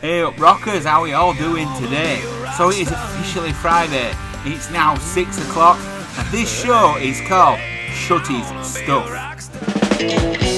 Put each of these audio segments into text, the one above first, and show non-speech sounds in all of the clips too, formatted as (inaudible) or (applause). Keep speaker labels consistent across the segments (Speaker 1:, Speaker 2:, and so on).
Speaker 1: Hey up, rockers, how you all doing today? So it is officially Friday. It's now 6 o'clock, and this show is called Shutty's Stuff.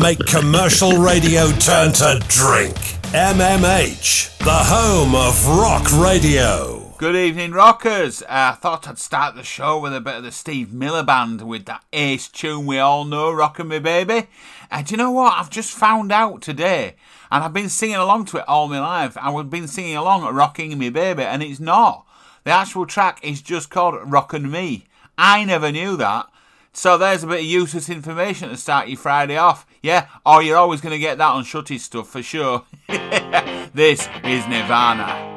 Speaker 2: Make commercial radio turn to drink. MMH, the home of rock radio.
Speaker 1: Good evening, rockers. Uh, I thought I'd start the show with a bit of the Steve Miller Band with that ace tune we all know, Rockin' Me Baby. And do you know what? I've just found out today, and I've been singing along to it all my life. I've been singing along at Rocking Me Baby, and it's not. The actual track is just called Rockin' Me. I never knew that. So there's a bit of useless information to start your Friday off. Yeah, or you're always going to get that on Shutty stuff for sure. (laughs) this is Nirvana.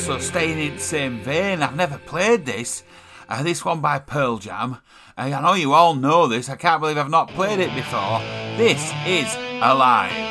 Speaker 1: so staying in the same vein, I've never played this. Uh, this one by Pearl Jam. Uh, I know you all know this, I can't believe I've not played it before. This is Alive.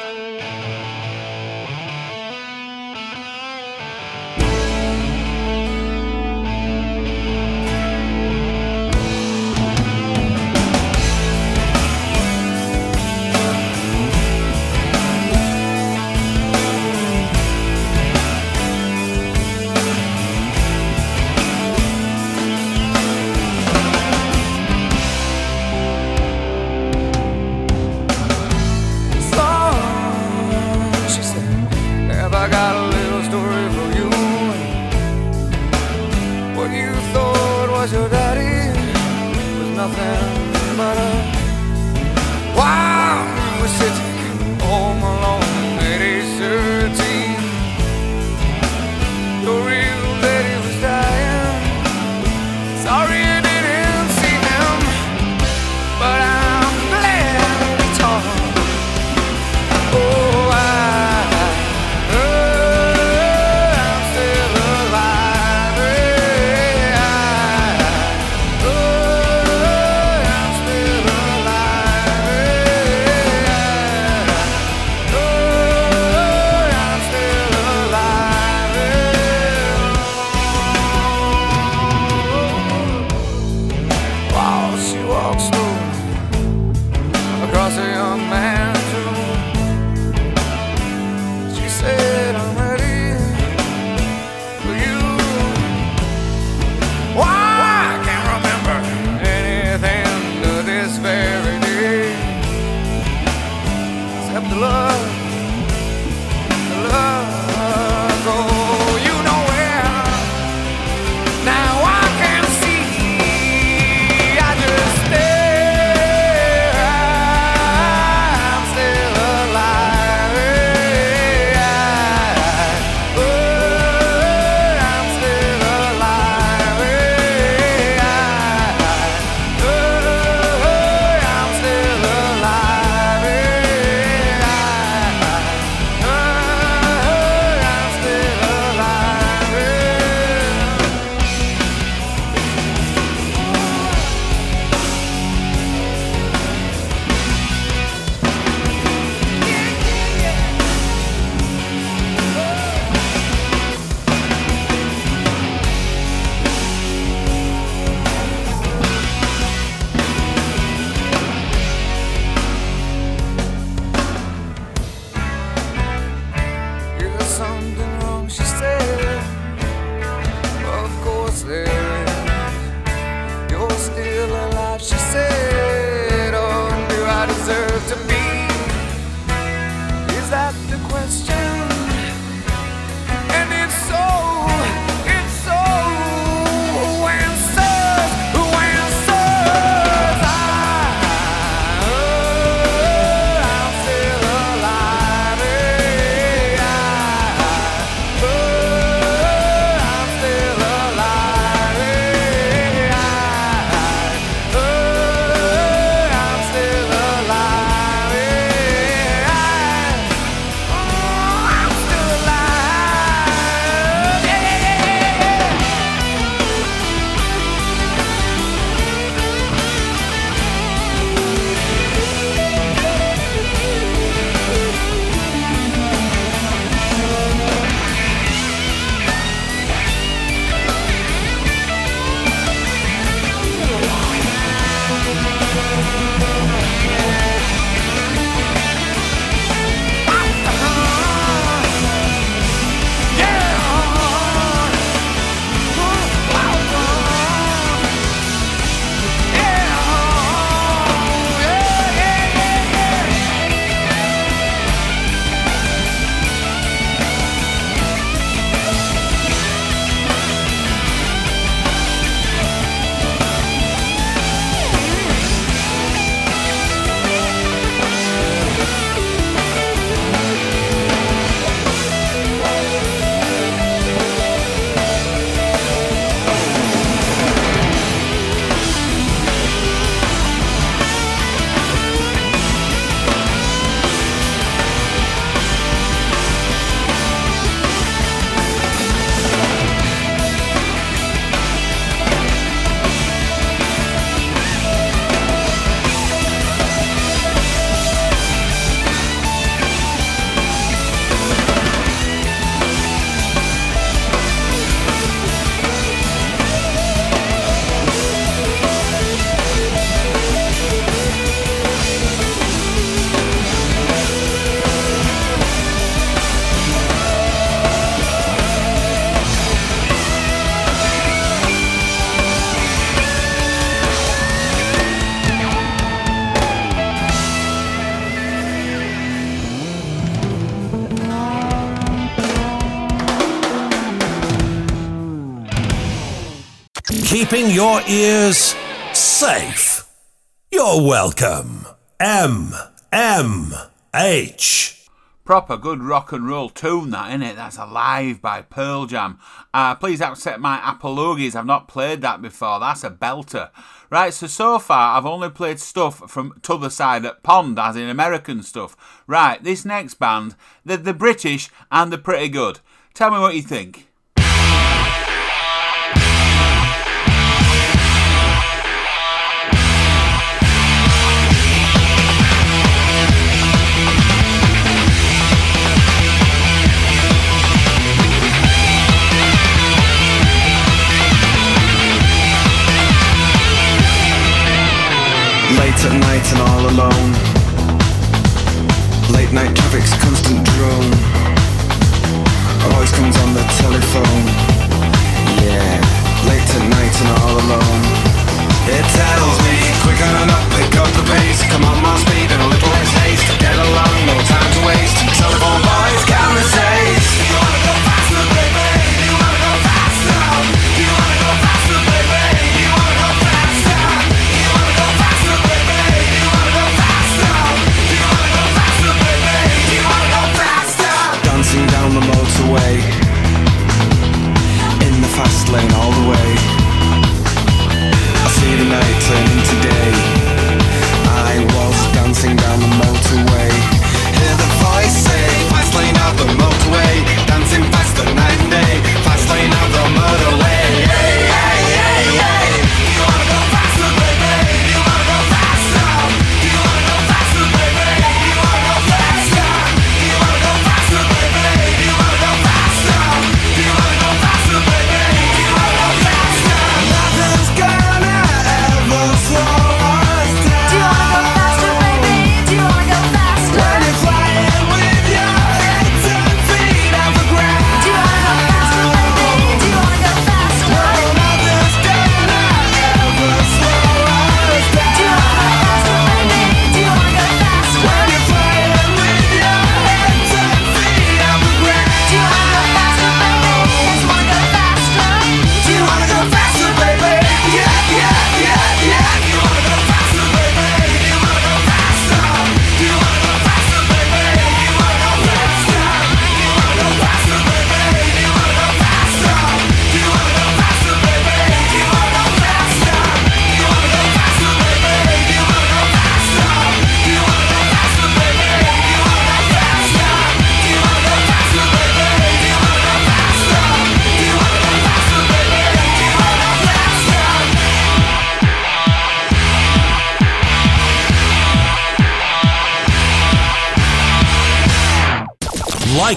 Speaker 3: your
Speaker 1: ears safe. You're welcome. M M H.
Speaker 4: Proper good rock and roll tune, that innit? That's Alive by Pearl Jam. Uh, please accept my apologies, I've not played that before. That's a belter. Right, so so far I've only played stuff from t'other side at pond, as in American stuff. Right, this next band, they're the British and they're pretty good. Tell me what you think.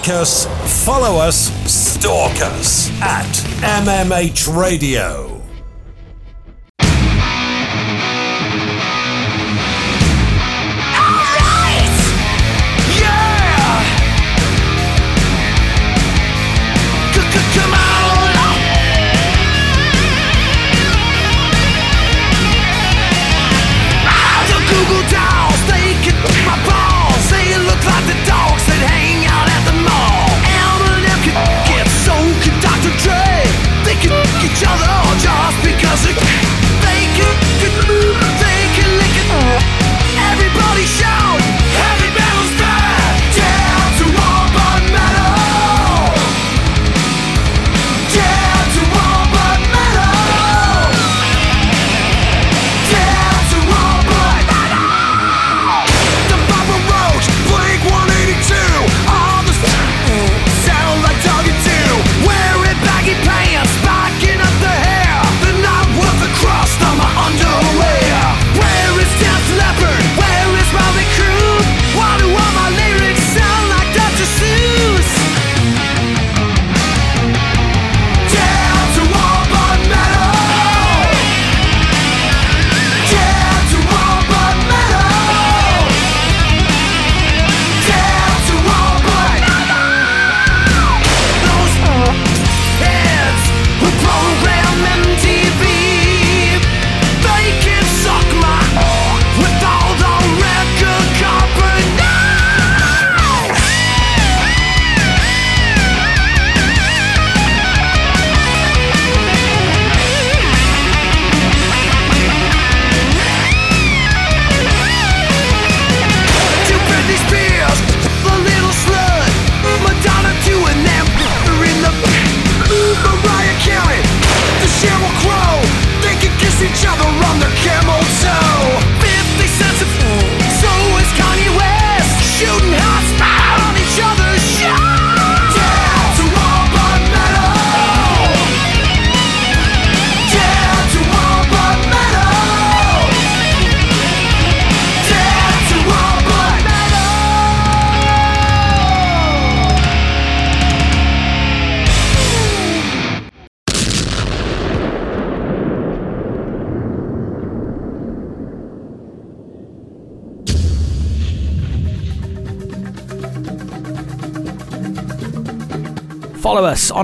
Speaker 1: like us, follow us, stalk us at MMH Radio.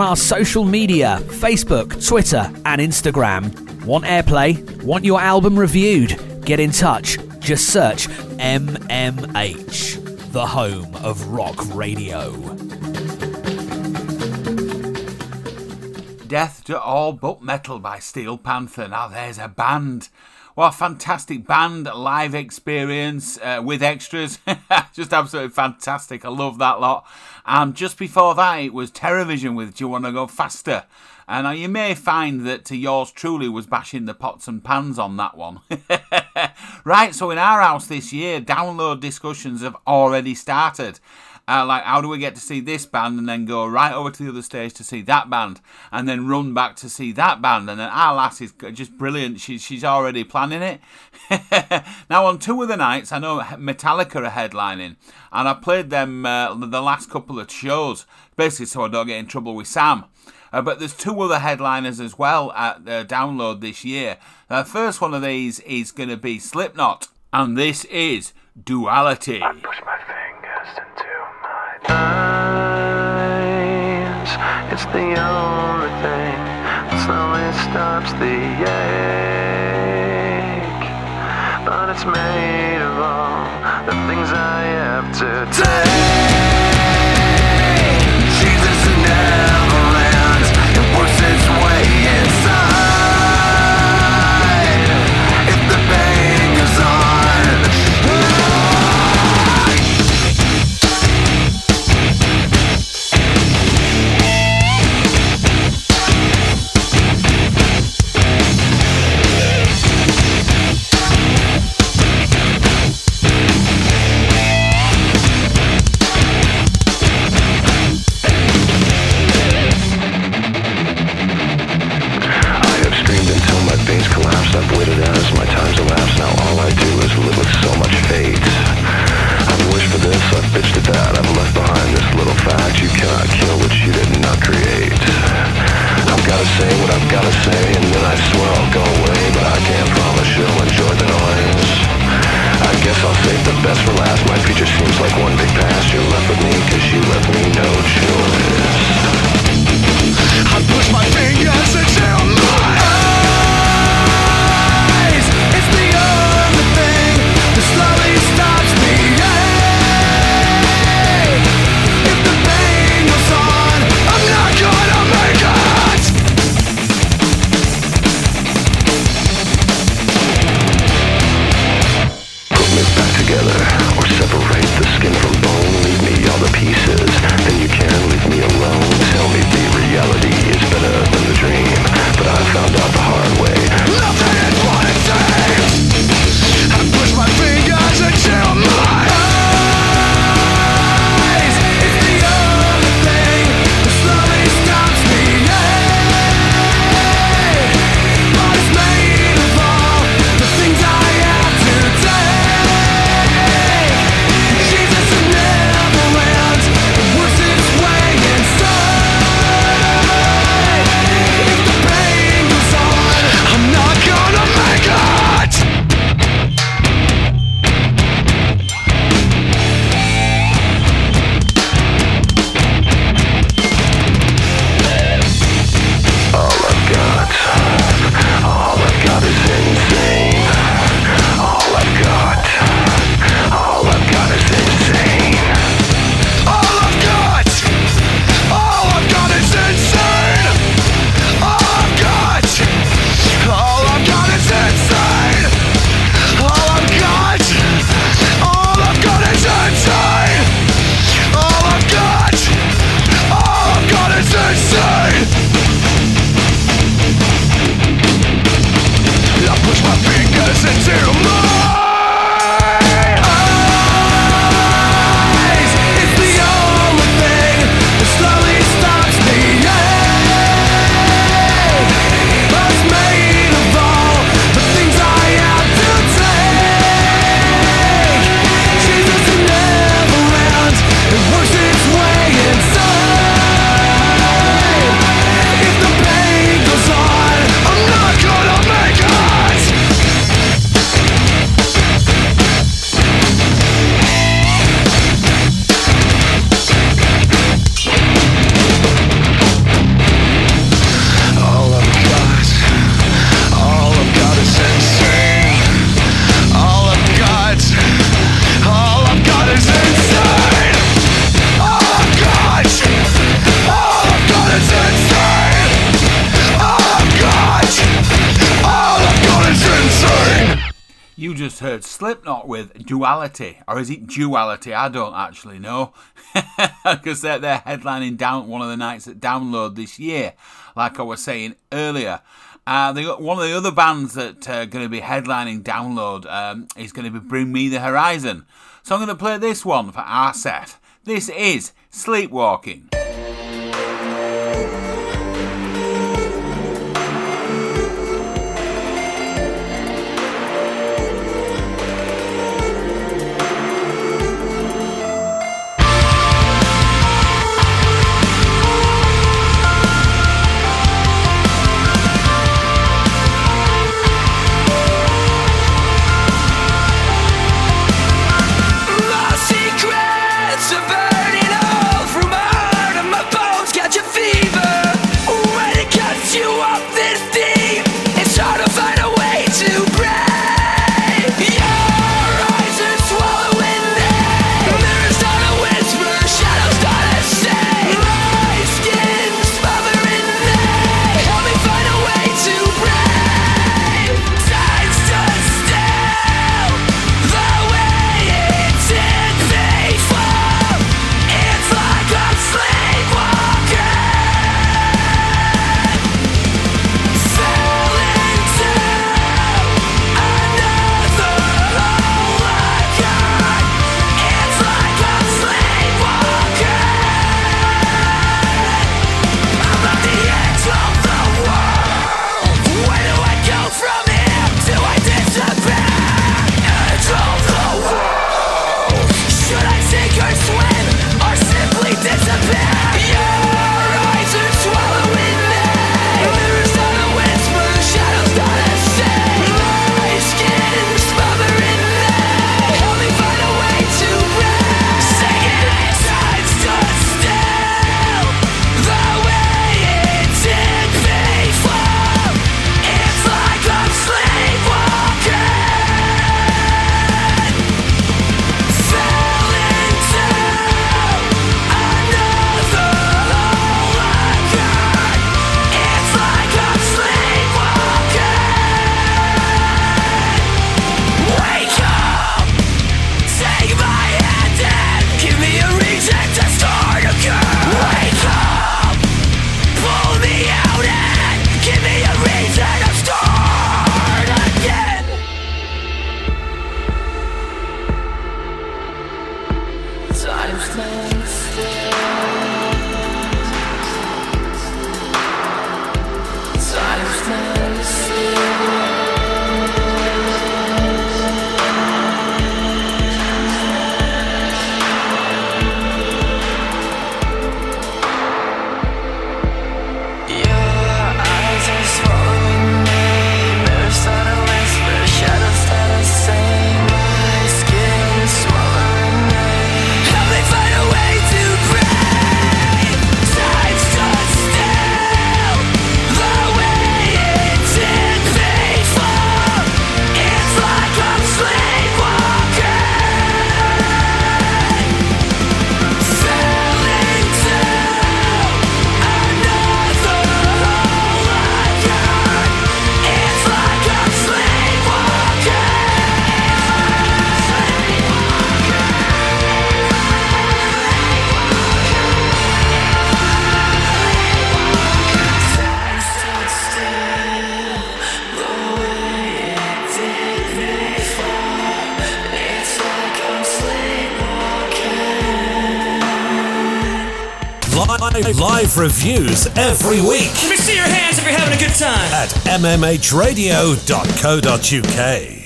Speaker 5: Our social media Facebook, Twitter, and Instagram. Want airplay? Want your album reviewed? Get in touch. Just search MMH, the home of rock radio.
Speaker 6: Death to All But Metal by Steel Panther. Now there's a band. What a fantastic band, live experience uh, with extras. (laughs) just absolutely fantastic. I love that lot. And just before that, it was Terrorvision with Do You Want to Go Faster? And now you may find that yours truly was bashing the pots and pans on that one. (laughs) right, so in our house this year, download discussions have already started. Uh, like, how do we get to see this band and then go right over to the other stage to see that band and then run back to see that band? And then our lass is just brilliant. She's, she's already planning it. (laughs) now, on two of the nights, I know Metallica are headlining, and I played them uh, the last couple of shows, basically so I don't get in trouble with Sam. Uh, but there's two other headliners as well at the download this year. The first one of these is going to be Slipknot, and this is Duality.
Speaker 7: push my fingers into eyes. It's the only thing that slowly stops the ache. But it's made of all the things I have to take. or is it
Speaker 8: duality? I don't actually know, (laughs) because they're, they're headlining down one of the nights at Download this year, like I was saying earlier. Uh, they, one of the other bands that are uh, going to be headlining Download um, is going to be Bring Me the Horizon. So I'm going to play this one for our set. This is Sleepwalking.
Speaker 2: live, live reviews every week.
Speaker 9: Let me see your hands if you're having a good time.
Speaker 2: At mmhradio.co.uk.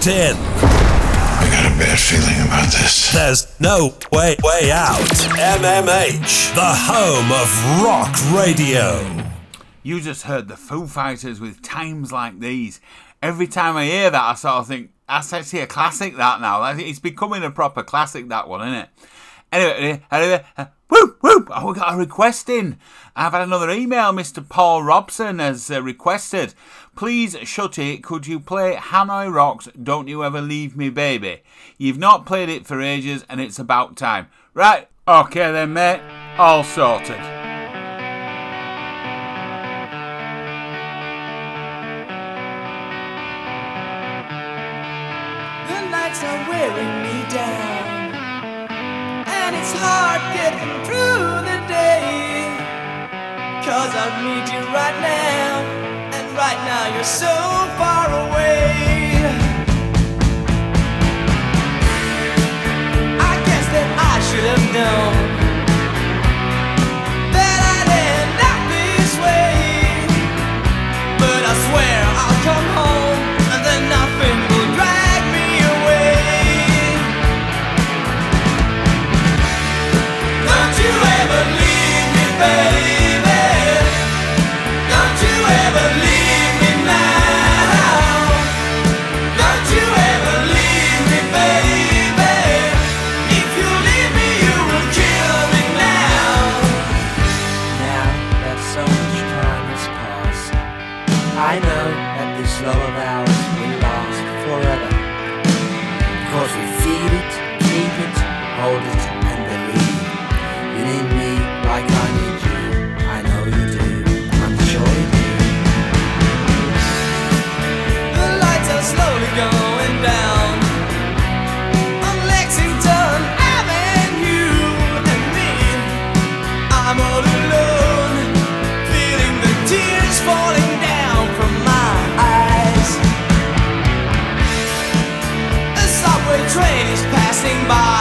Speaker 2: 10.
Speaker 10: I got a bad feeling about this.
Speaker 2: There's no way, way out. MMH, the home of rock radio.
Speaker 6: You just heard the Foo Fighters with times like these. Every time I hear that, I sort of think, that's actually a classic, that now. It's becoming a proper classic, that one, isn't it? Anyway, anyway uh, whoop, whoop. Oh, we got a request in. I've had another email, Mr. Paul Robson has uh, requested. Please, Shutty, could you play Hanoi Rocks? Don't you ever leave me, baby? You've not played it for ages, and it's about time. Right? Okay then, mate. All sorted.
Speaker 11: The nights are wearing me down, and it's hard getting through the day. Cause I need you right now, right now you're so far away. I guess that I should have known passing by,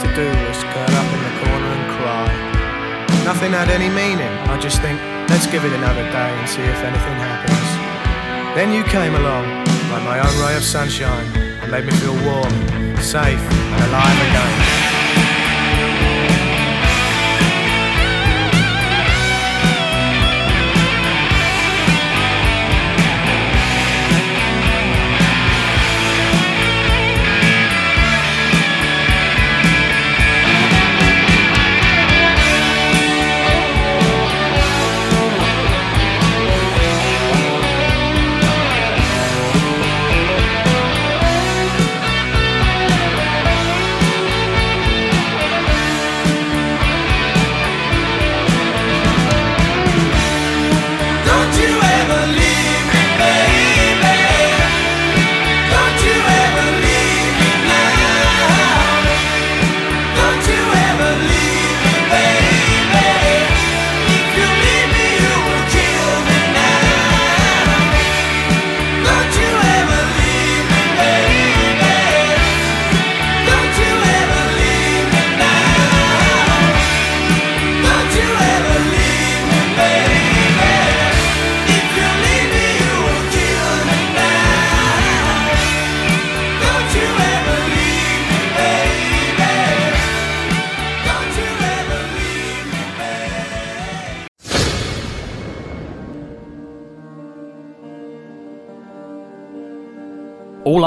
Speaker 11: to
Speaker 4: do was curl up in the corner and cry. Nothing had any meaning. I just think, let's give it another day and see if anything happens. Then you came along, like my own ray of sunshine, and made me feel warm, safe, and alive again.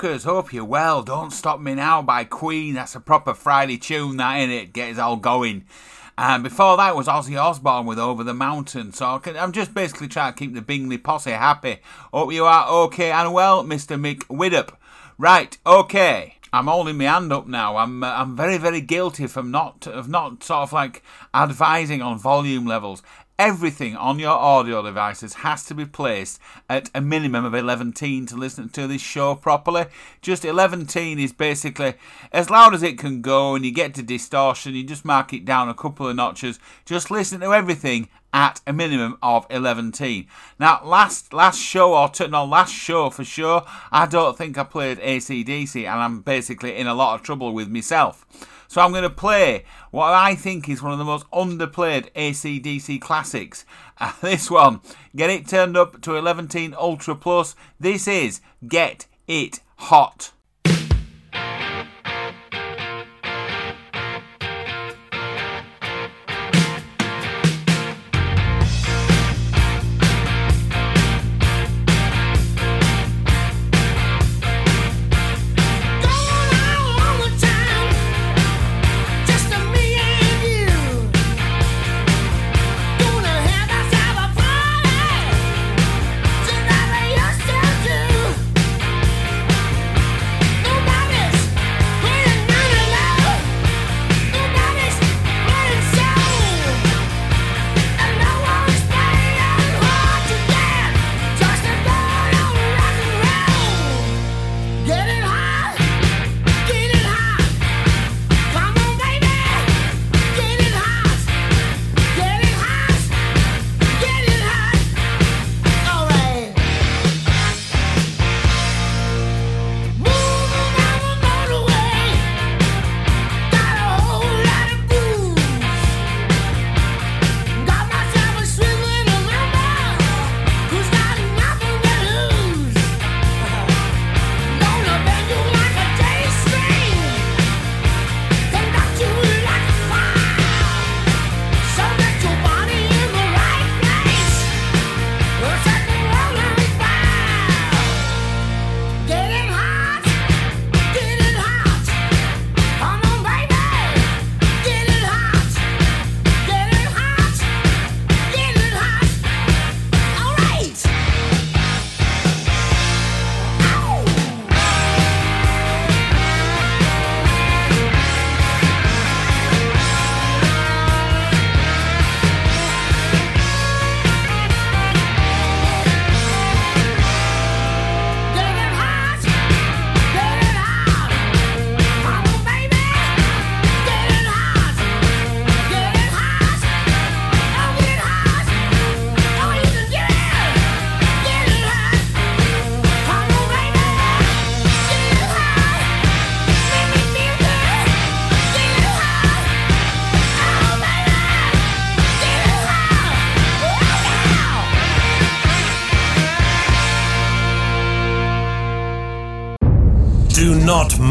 Speaker 6: Rockers, hope you're well. Don't Stop Me Now by Queen. That's a proper Friday tune, that in it. Get us all going. And before that was Ozzy Osbourne with Over the Mountain. So I'm just basically trying to keep the Bingley posse happy. Hope you are okay and well, Mr. Mick Widdup. Right, okay. I'm holding my hand up now. I'm uh, I'm very very guilty from not of not sort of like advising on volume levels. Everything on your audio devices has to be placed at a minimum of 11 to listen to this show properly. Just 11 is basically as loud as it can go, and you get to distortion, you just mark it down a couple of notches. Just listen to everything at a minimum of 11. Now, last last show or t- no last show for sure, I don't think I played ACDC, and I'm basically in a lot of trouble with myself. So I'm going to play what I think is one of the most underplayed ACDC classics. (laughs) Uh, this one, get it turned up to 11 teen Ultra Plus. This is Get It Hot.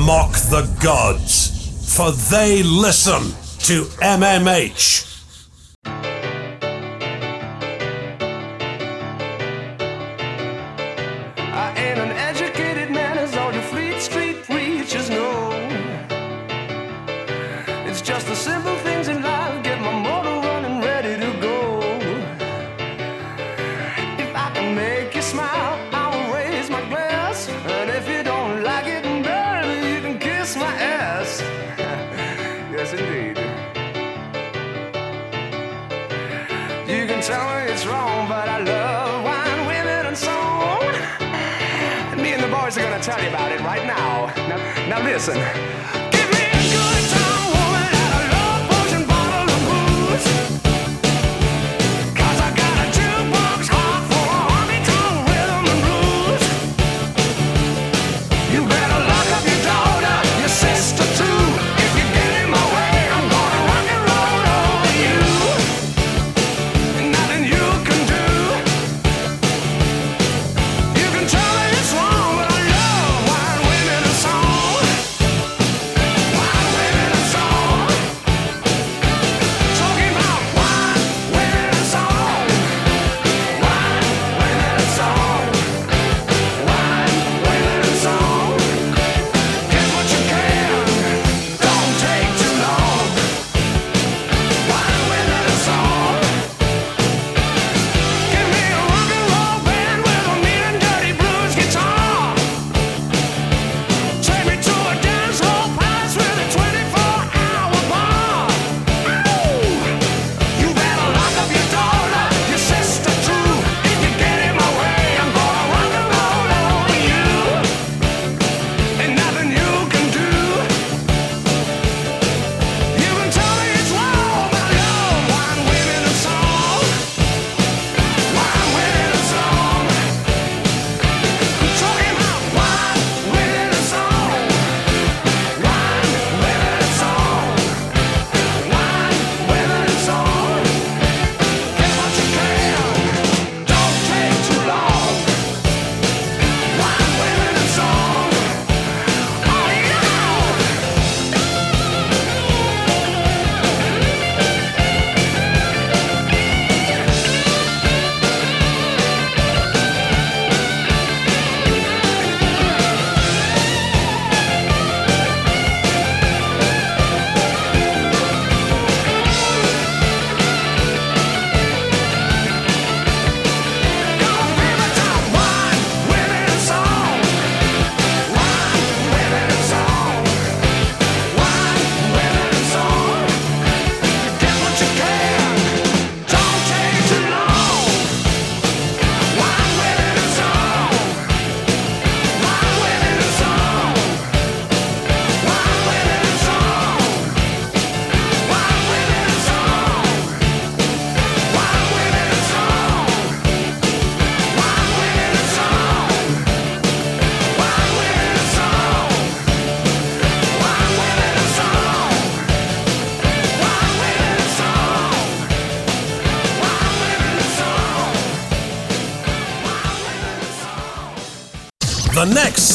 Speaker 4: Mock the gods, for they listen to MMH.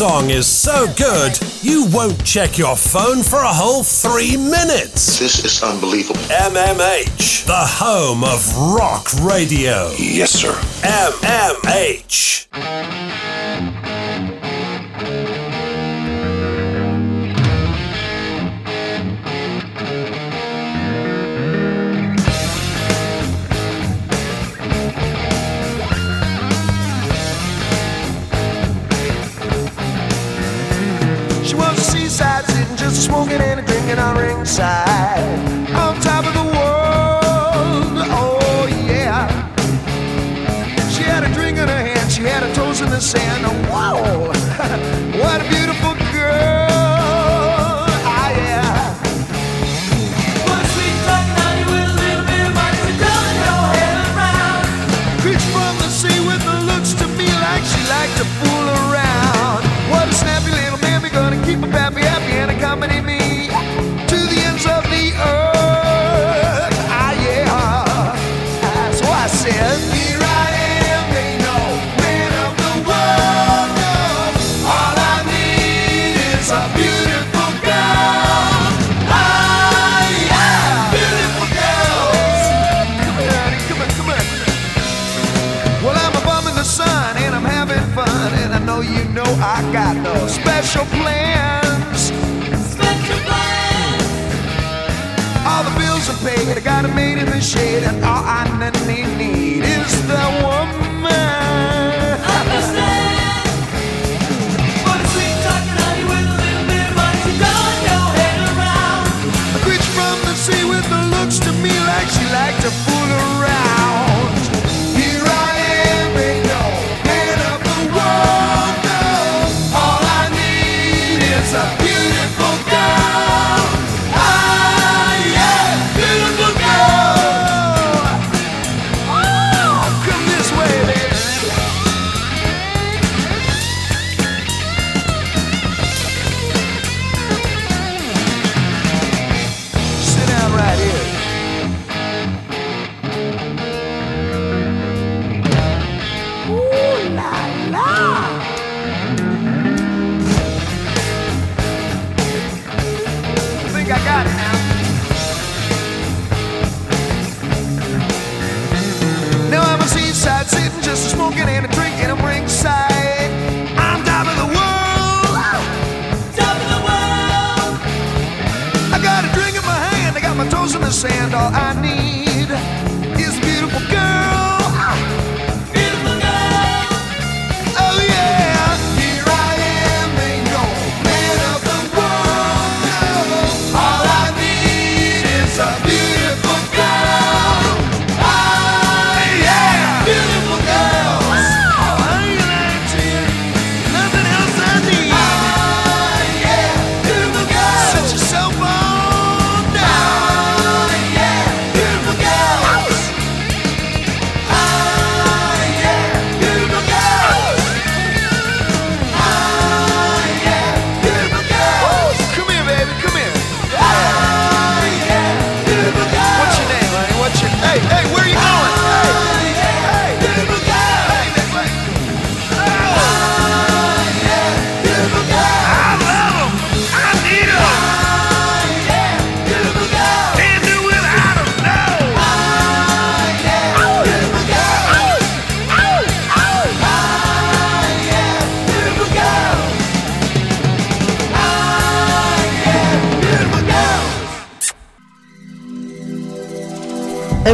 Speaker 12: Song
Speaker 2: is so good, you won't check your phone for a whole three minutes.
Speaker 1: This is unbelievable.
Speaker 2: MMH, the home of rock radio.
Speaker 1: Yes, sir.
Speaker 4: I got no special plans. Special plans. All the bills are paid, I got a maid in the shade, and all I need, is the woman. A creature from the sea with the looks to me like she liked to fool around.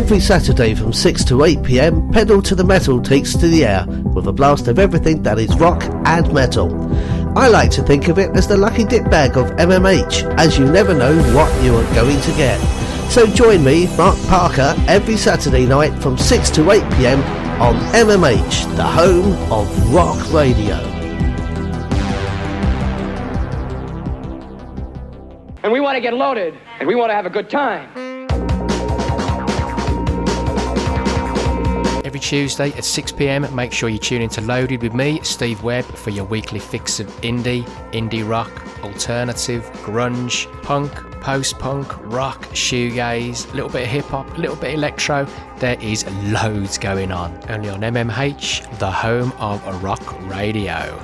Speaker 13: Every Saturday from 6 to 8 pm, Pedal to the Metal takes to the air with a blast of everything that is rock and metal. I like to think of it as the lucky dip bag of MMH, as you never know what you are going to get. So join me, Mark Parker, every Saturday night from 6 to 8 pm on MMH, the home of rock radio.
Speaker 14: And we want to get loaded, and we want to have a good time.
Speaker 15: Tuesday at 6 pm, make sure you tune in to Loaded with me, Steve Webb, for your weekly fix of indie, indie rock, alternative, grunge, punk, post punk, rock, shoegaze, a little bit of hip hop, a little bit of electro. There is loads going on. Only on MMH, the home of rock radio.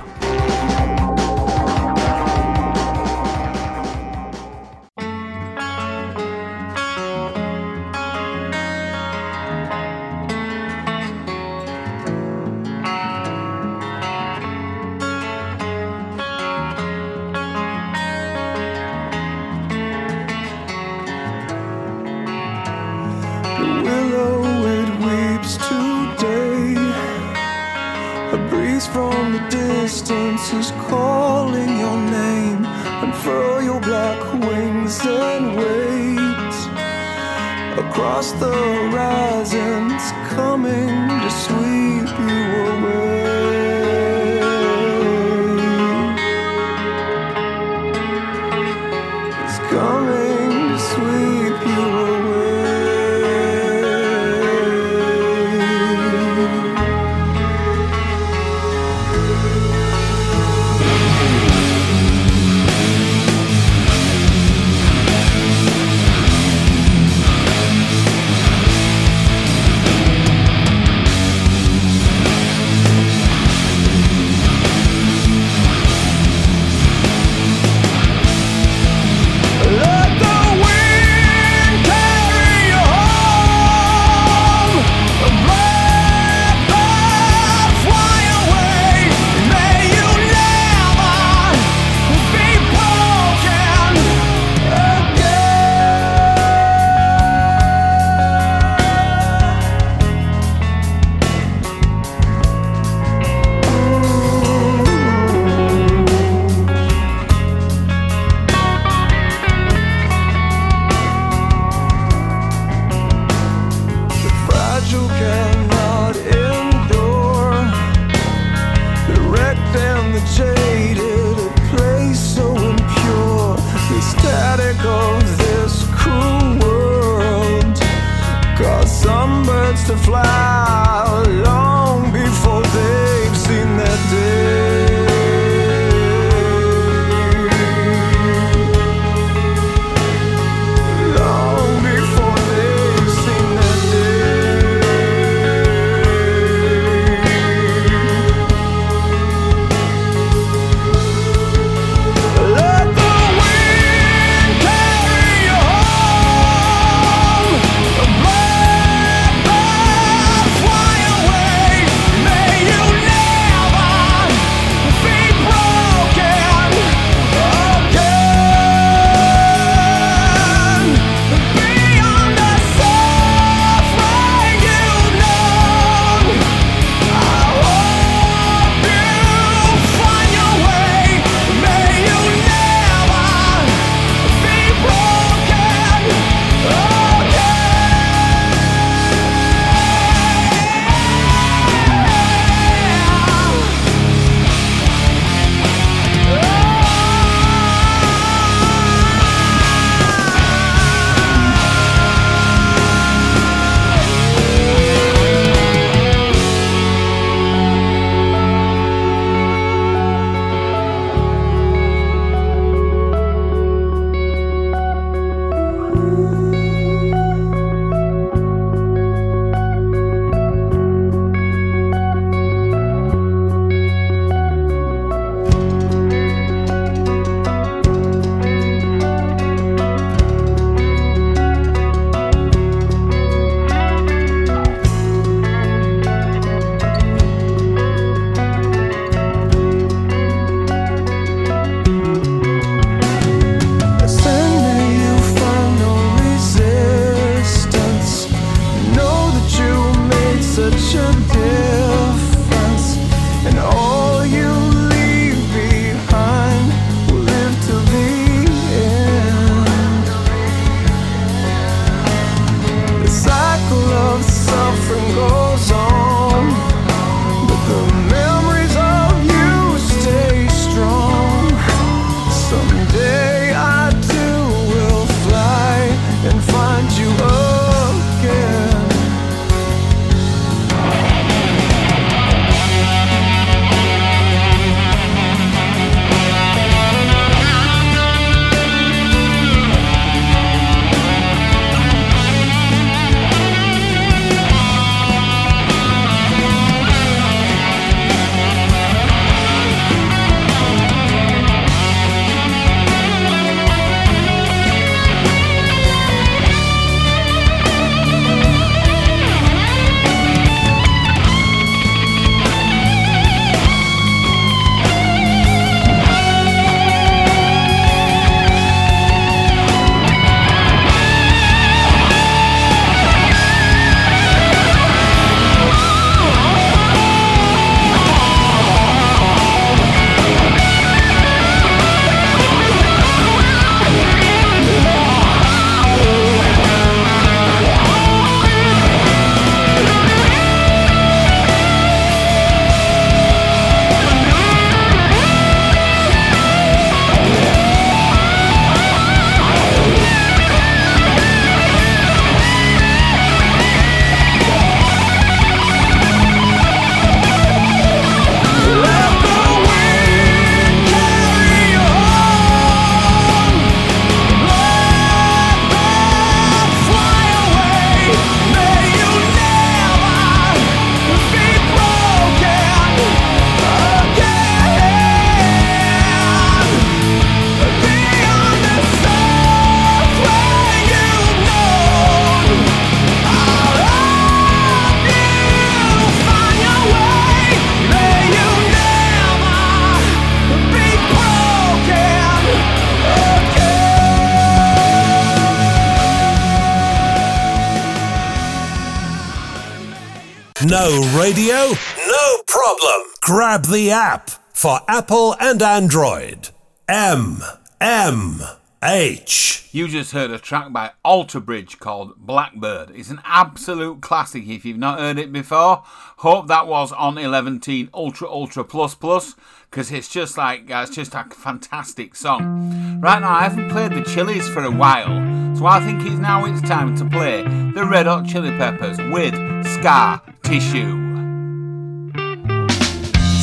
Speaker 16: The
Speaker 2: app for Apple and Android. M M H.
Speaker 6: You just heard a track by Alter Bridge called Blackbird. It's an absolute classic if you've not heard it before. Hope that was on 11 Ultra Ultra Plus Plus because it's just like uh, it's just a fantastic song. Right now, I haven't played the Chili's for a while, so I think it's now it's time to play the Red Hot Chili Peppers with Scar Tissue.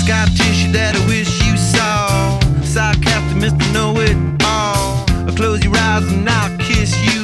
Speaker 4: Scar tissue that I wish you saw. Sarcastic Mr. Know It All. I'll Close your eyes and I'll kiss you,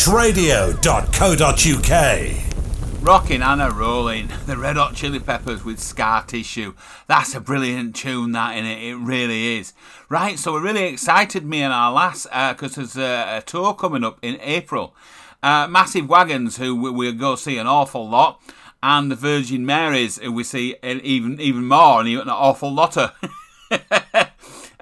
Speaker 2: mmhradio.co.uk.
Speaker 6: Rocking and a rolling. (laughs) The Red Hot Chili Peppers with Scar Tissue. That's a brilliant tune, that in it. It really is. Right, so we're really excited, me and our lass, because there's a, a tour coming up in April. Uh, Massive Wagons, who we, we'll go see an awful lot, and the Virgin Marys, who we see even even more, and an awful lot of.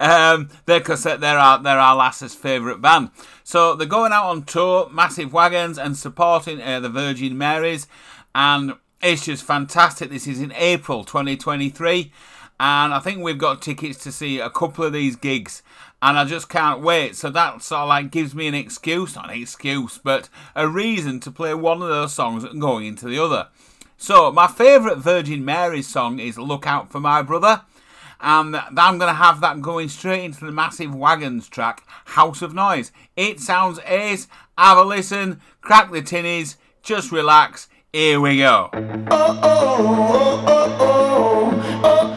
Speaker 6: Um, because they're our they're our lass's favourite band. So they're going out on tour, massive wagons, and supporting uh, the Virgin Marys, and it's just fantastic. This is in April 2023, and I think we've got tickets to see a couple of these gigs. And I just can't wait. So that sort of like gives me an excuse, not an excuse, but a reason to play one of those songs and going into the other. So my favourite Virgin Mary's song is "Look Out for My Brother." And I'm going to have that going straight into the Massive Wagons track, House of Noise. It sounds ace. Have a listen, crack the tinnies, just relax. Here we go.
Speaker 1: I was born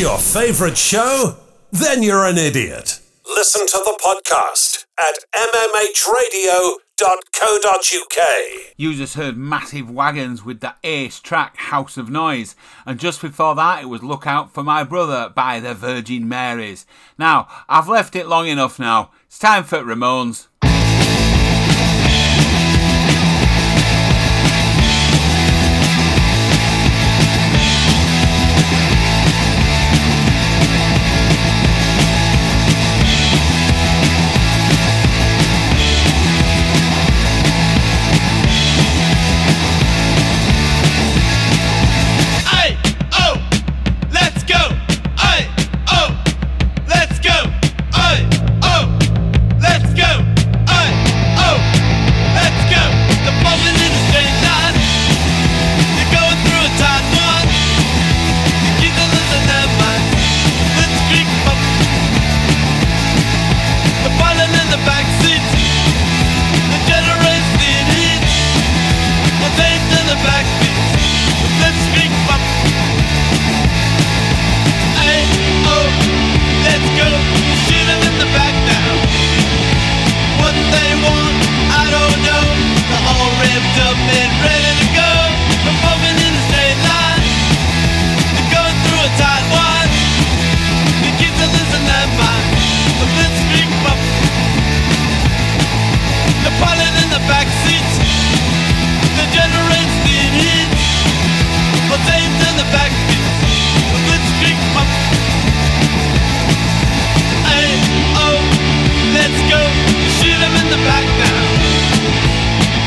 Speaker 2: your favorite show? Then you're an idiot. Listen to the podcast at mmhradio.co.uk.
Speaker 6: You just heard Massive Wagons with the ace track House of Noise, and just before that, it was Look Out for My Brother by the Virgin Marys. Now, I've left it long enough now. It's time for Ramones.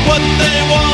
Speaker 17: What they want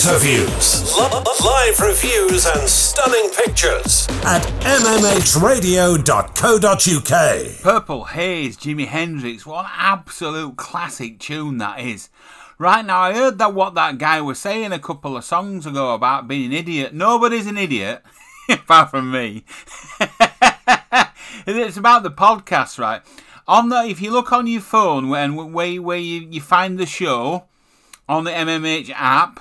Speaker 2: Interviews, live reviews, and stunning pictures at mmhradio.co.uk.
Speaker 6: Purple Haze, Jimi Hendrix. What an absolute classic tune that is. Right now, I heard that what that guy was saying a couple of songs ago about being an idiot. Nobody's an idiot, (laughs) apart from me. (laughs) it's about the podcast, right? On the, if you look on your phone when where, where you, you find the show on the MMH app,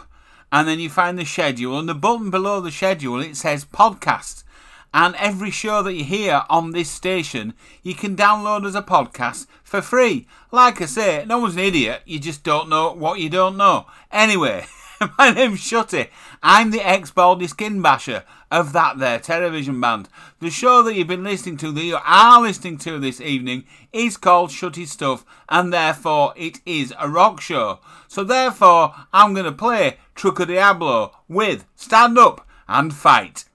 Speaker 6: and then you find the schedule, and the button below the schedule it says podcast. And every show that you hear on this station, you can download as a podcast for free. Like I say, no one's an idiot, you just don't know what you don't know. Anyway, (laughs) my name's Shutty. I'm the ex Baldy Skin Basher of that there television band. The show that you've been listening to, that you are listening to this evening, is called Shutty Stuff, and therefore it is a rock show. So therefore, I'm going to play Truco Diablo with Stand Up and Fight.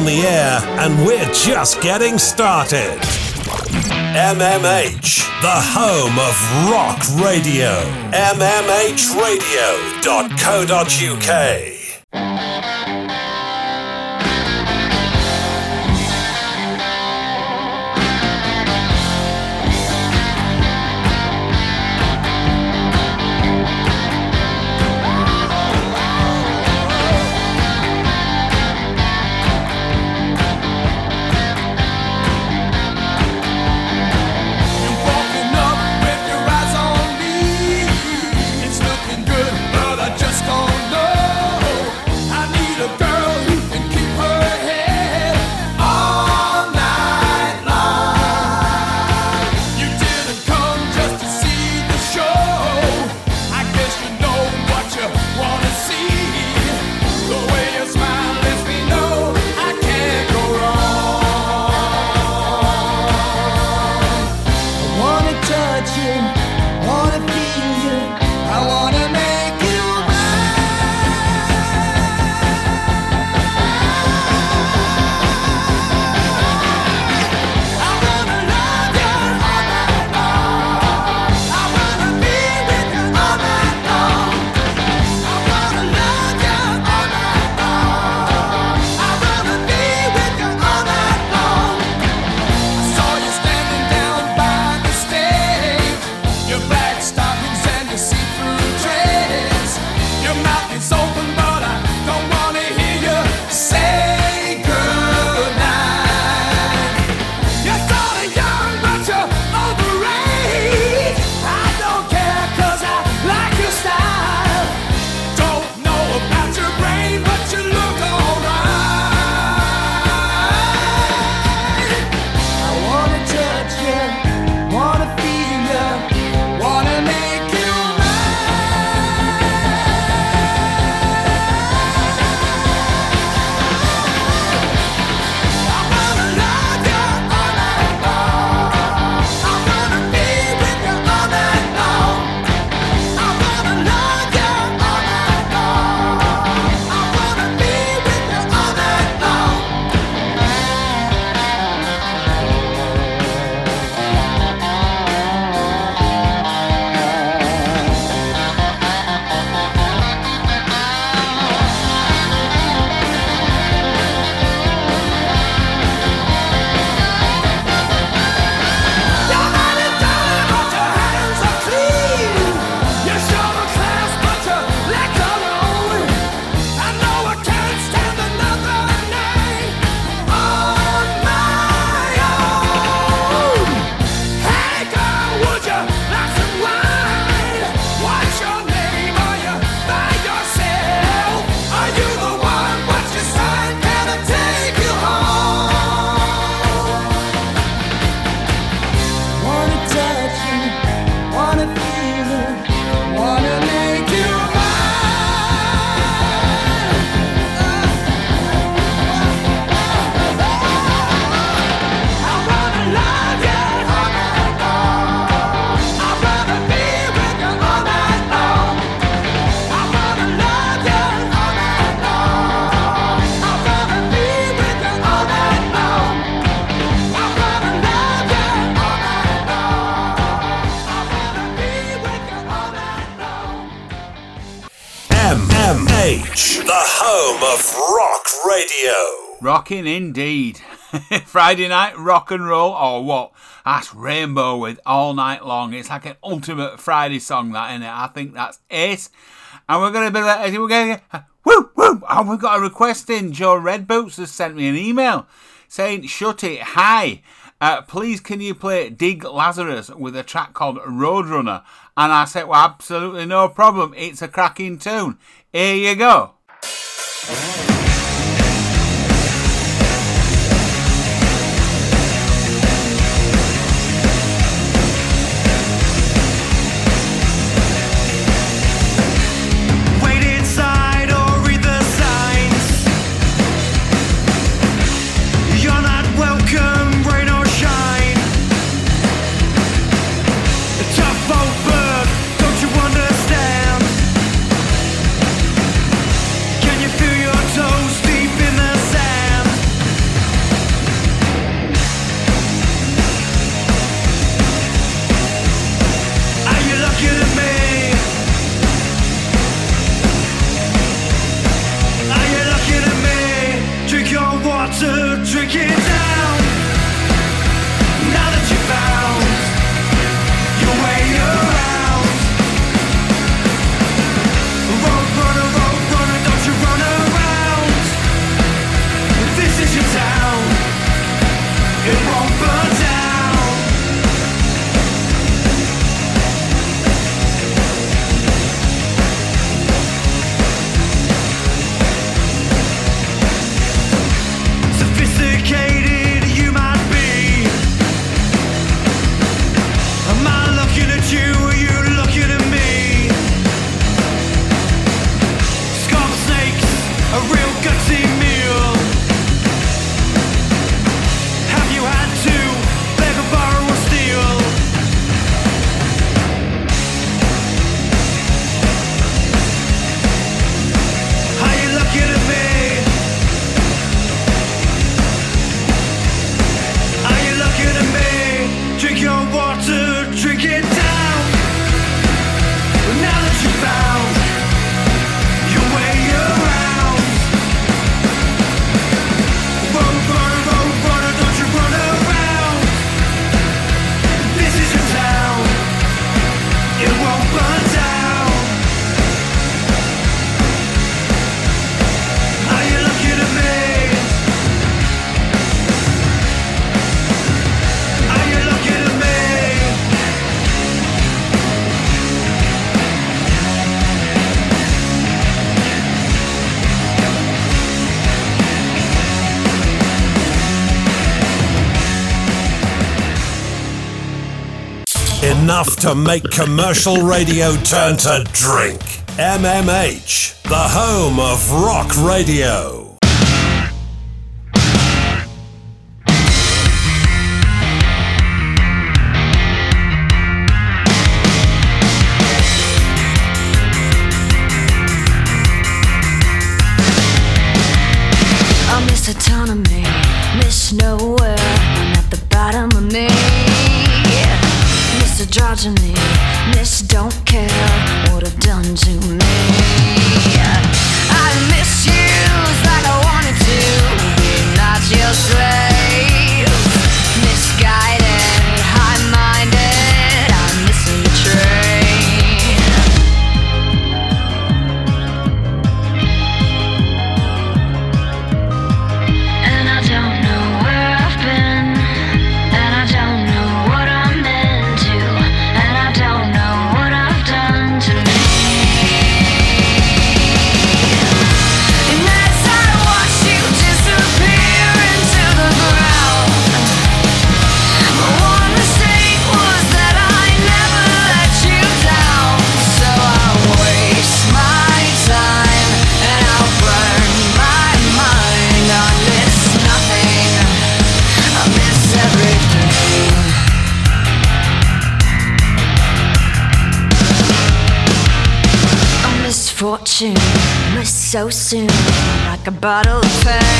Speaker 2: On the air, and we're just getting started. MMH
Speaker 4: the home of rock radio. mmhradio.co.uk.
Speaker 6: Rocking indeed. (laughs) Friday night rock and roll or what? That's Rainbow with All Night Long. It's like an ultimate Friday song, that in it. I think that's ace. And we're gonna be like, we're gonna woo woo. And we've got a request in. Joe Redboots has sent me an email saying, "Shut it, hi." Uh, please, can you play Dig Lazarus with a track called Roadrunner? And I said, well, absolutely no problem. It's a cracking tune. Here you go.
Speaker 2: enough to make commercial radio turn to drink. MMH, the home of rock radio.
Speaker 8: so soon, like a bottle of pain.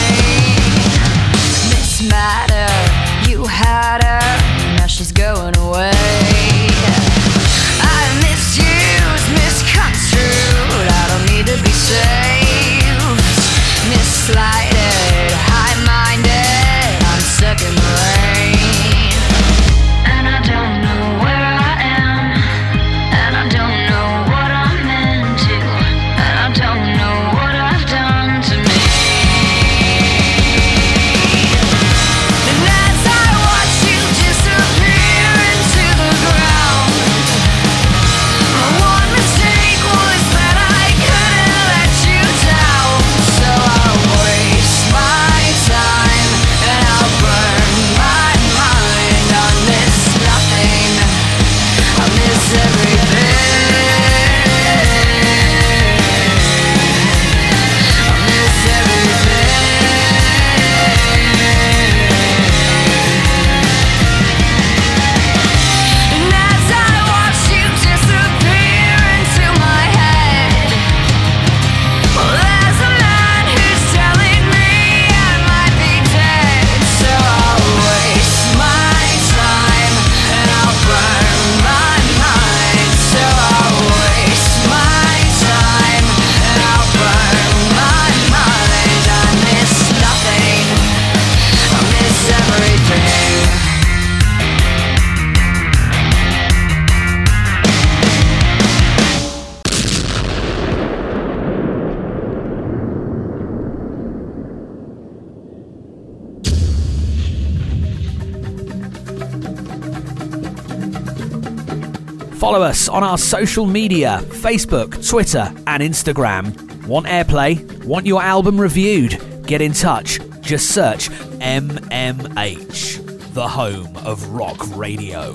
Speaker 5: social media Facebook, Twitter, and Instagram. Want airplay? Want your album reviewed? Get in touch. Just search MMH, the home of rock radio.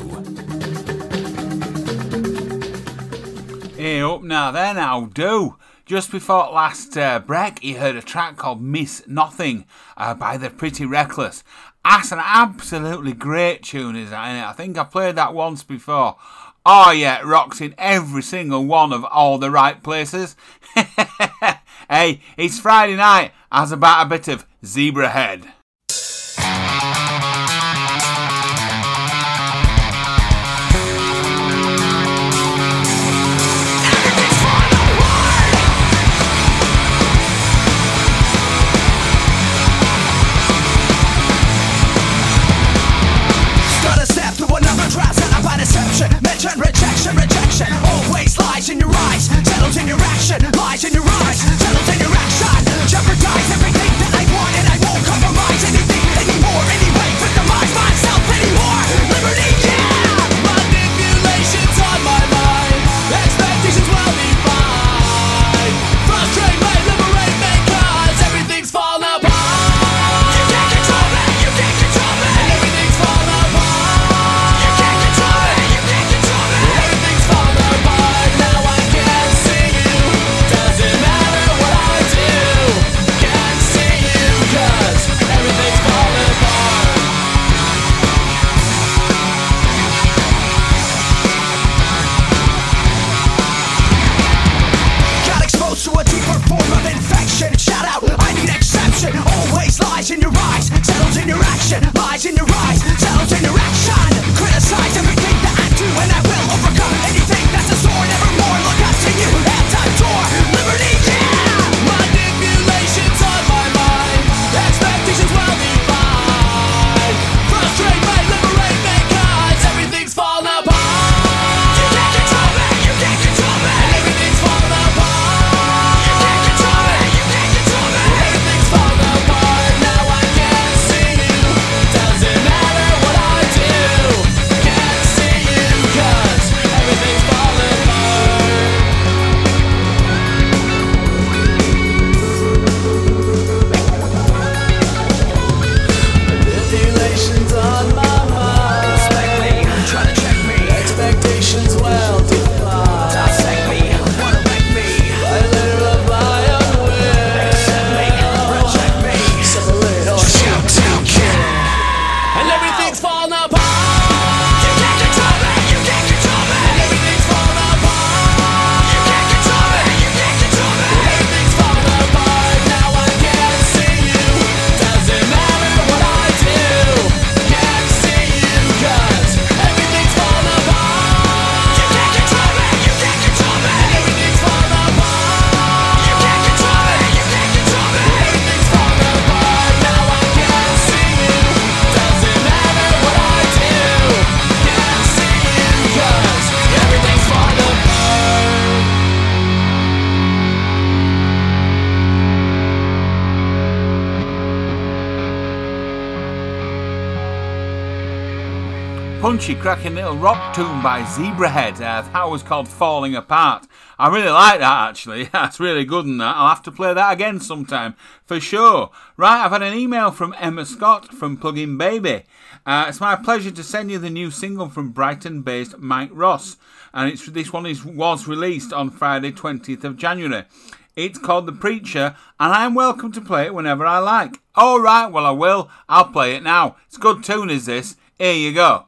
Speaker 6: Hey, up now, there now, do. Just before last uh, break, you heard a track called Miss Nothing uh, by The Pretty Reckless. That's an absolutely great tune, isn't it? I think I played that once before Oh yeah, rocks in every single one of all the right places. (laughs) hey, it's Friday night. As about a bit of
Speaker 1: Zebrahead? cracking little rock tune by Zebrahead. Uh, that was called Falling Apart. I really like that actually. (laughs) That's really good and that. I'll have to play that again sometime for sure. Right, I've had an email from Emma Scott from Plugin Baby. Uh, it's my pleasure to send you the new single from Brighton based Mike Ross. And it's, this one is, was released on Friday, 20th of January. It's called The Preacher, and I'm welcome to play it whenever I like. All right, well, I will. I'll play it now. It's a good tune, is this? Here you go.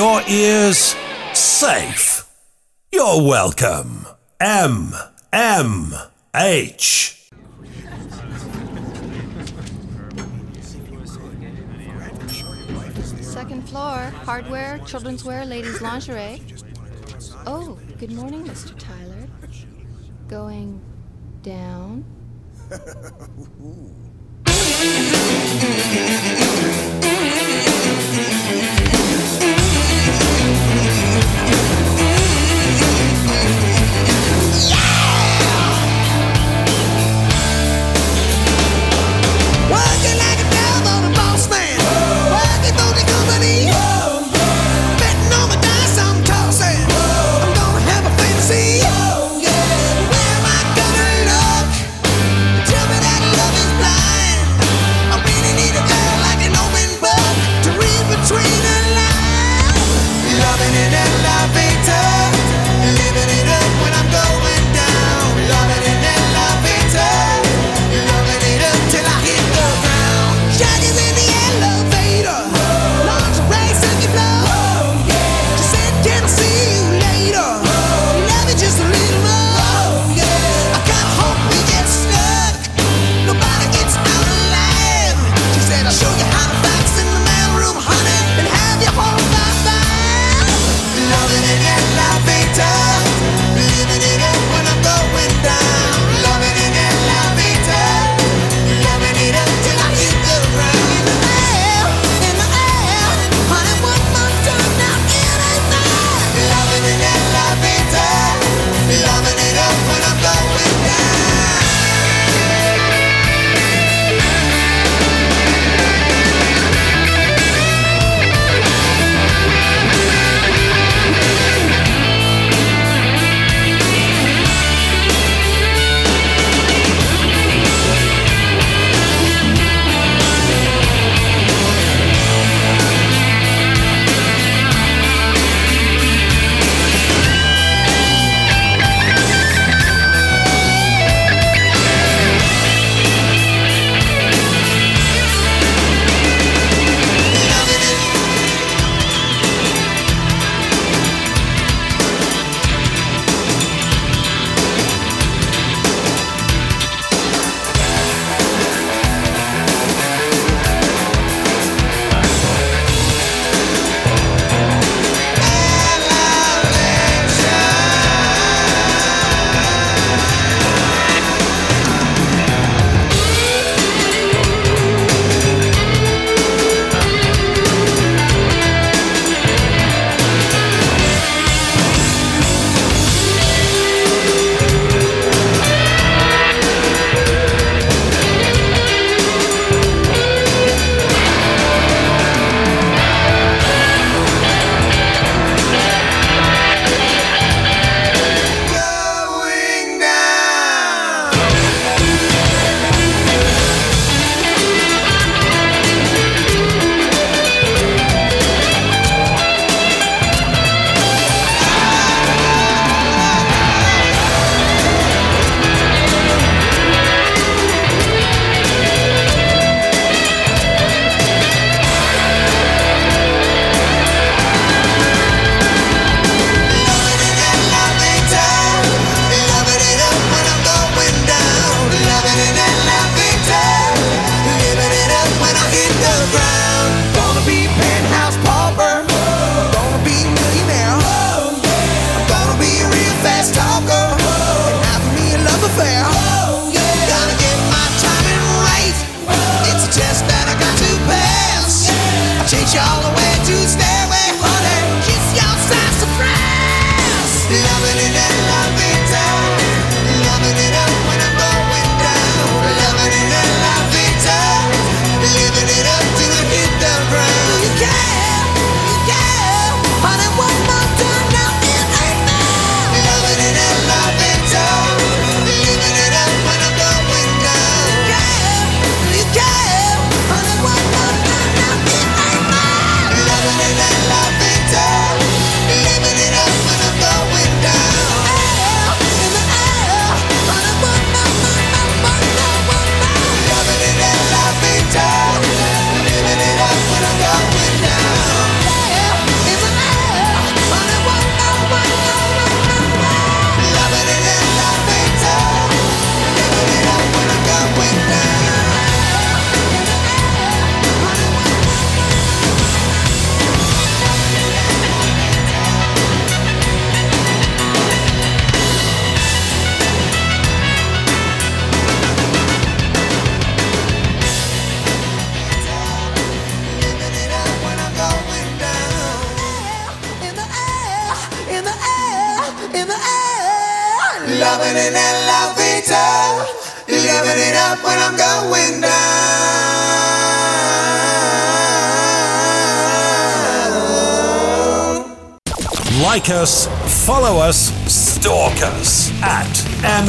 Speaker 18: your
Speaker 2: ears safe. You're welcome. M M H.
Speaker 4: Second floor, hardware, children's wear, ladies' lingerie. Oh, good morning, Mr. Tyler. Going down? (laughs)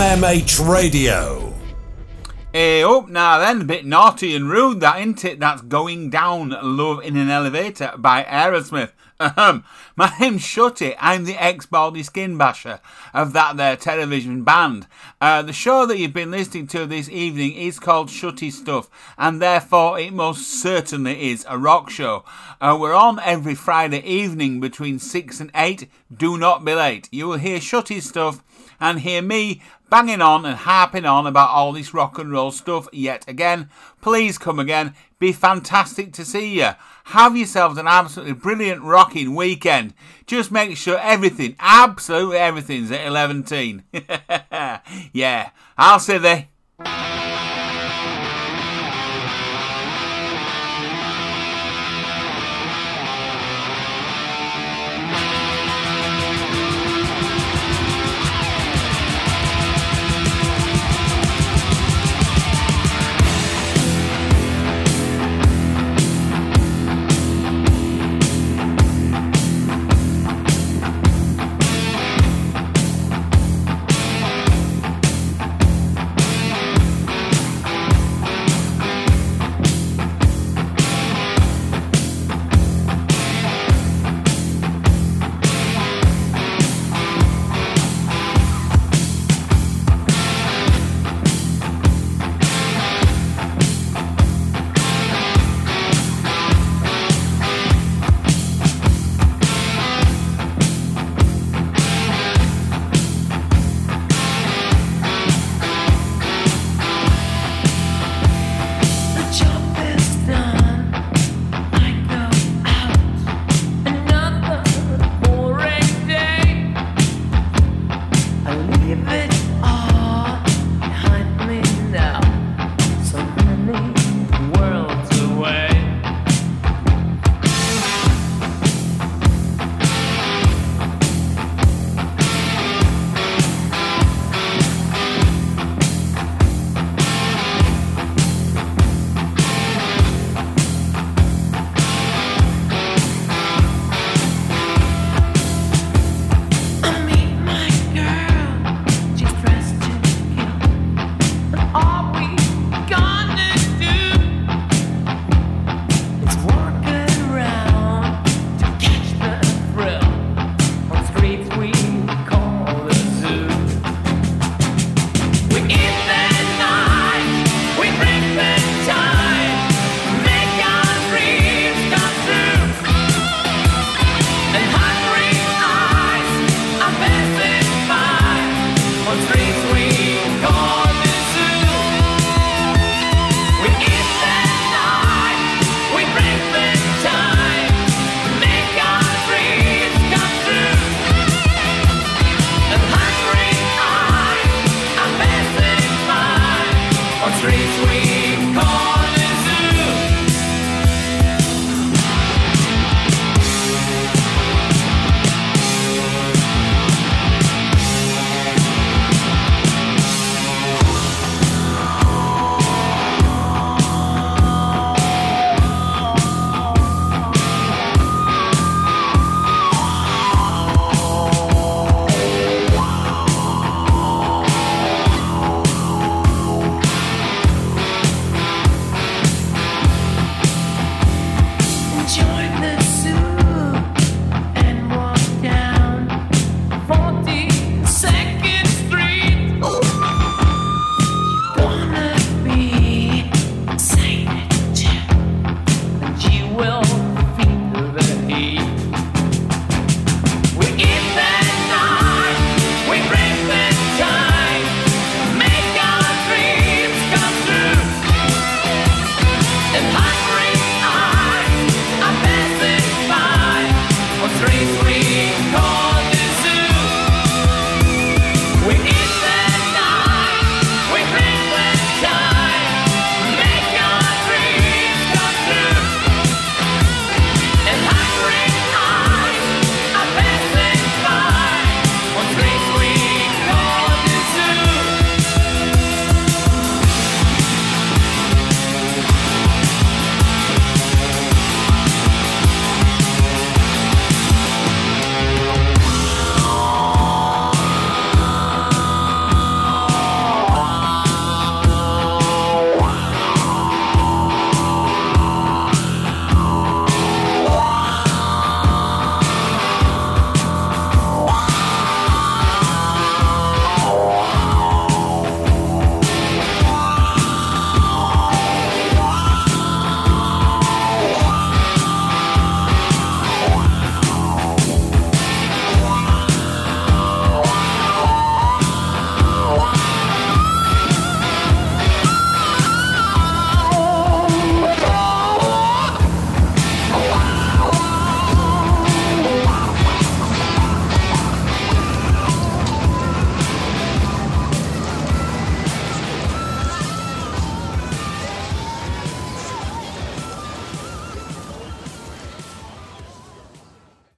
Speaker 2: MMH Radio.
Speaker 19: Hey up now then, a bit naughty and rude that ain't it? That's Going Down Love in an Elevator by Aerosmith. Ahem. My name's Shutty. I'm the ex-Baldy Skin Basher of that there television band. Uh, the show that you've been listening to this evening is called Shutty Stuff, and therefore it most certainly is a rock show. Uh, we're on every Friday evening between 6 and 8. Do not be late. You will hear Shutty Stuff and hear me banging on and harping on about all this rock and roll stuff yet again. Please come again. Be fantastic to see you. Have yourselves an absolutely brilliant rocking weekend. Just make sure everything, absolutely everything's at 11. (laughs) yeah, I'll see thee.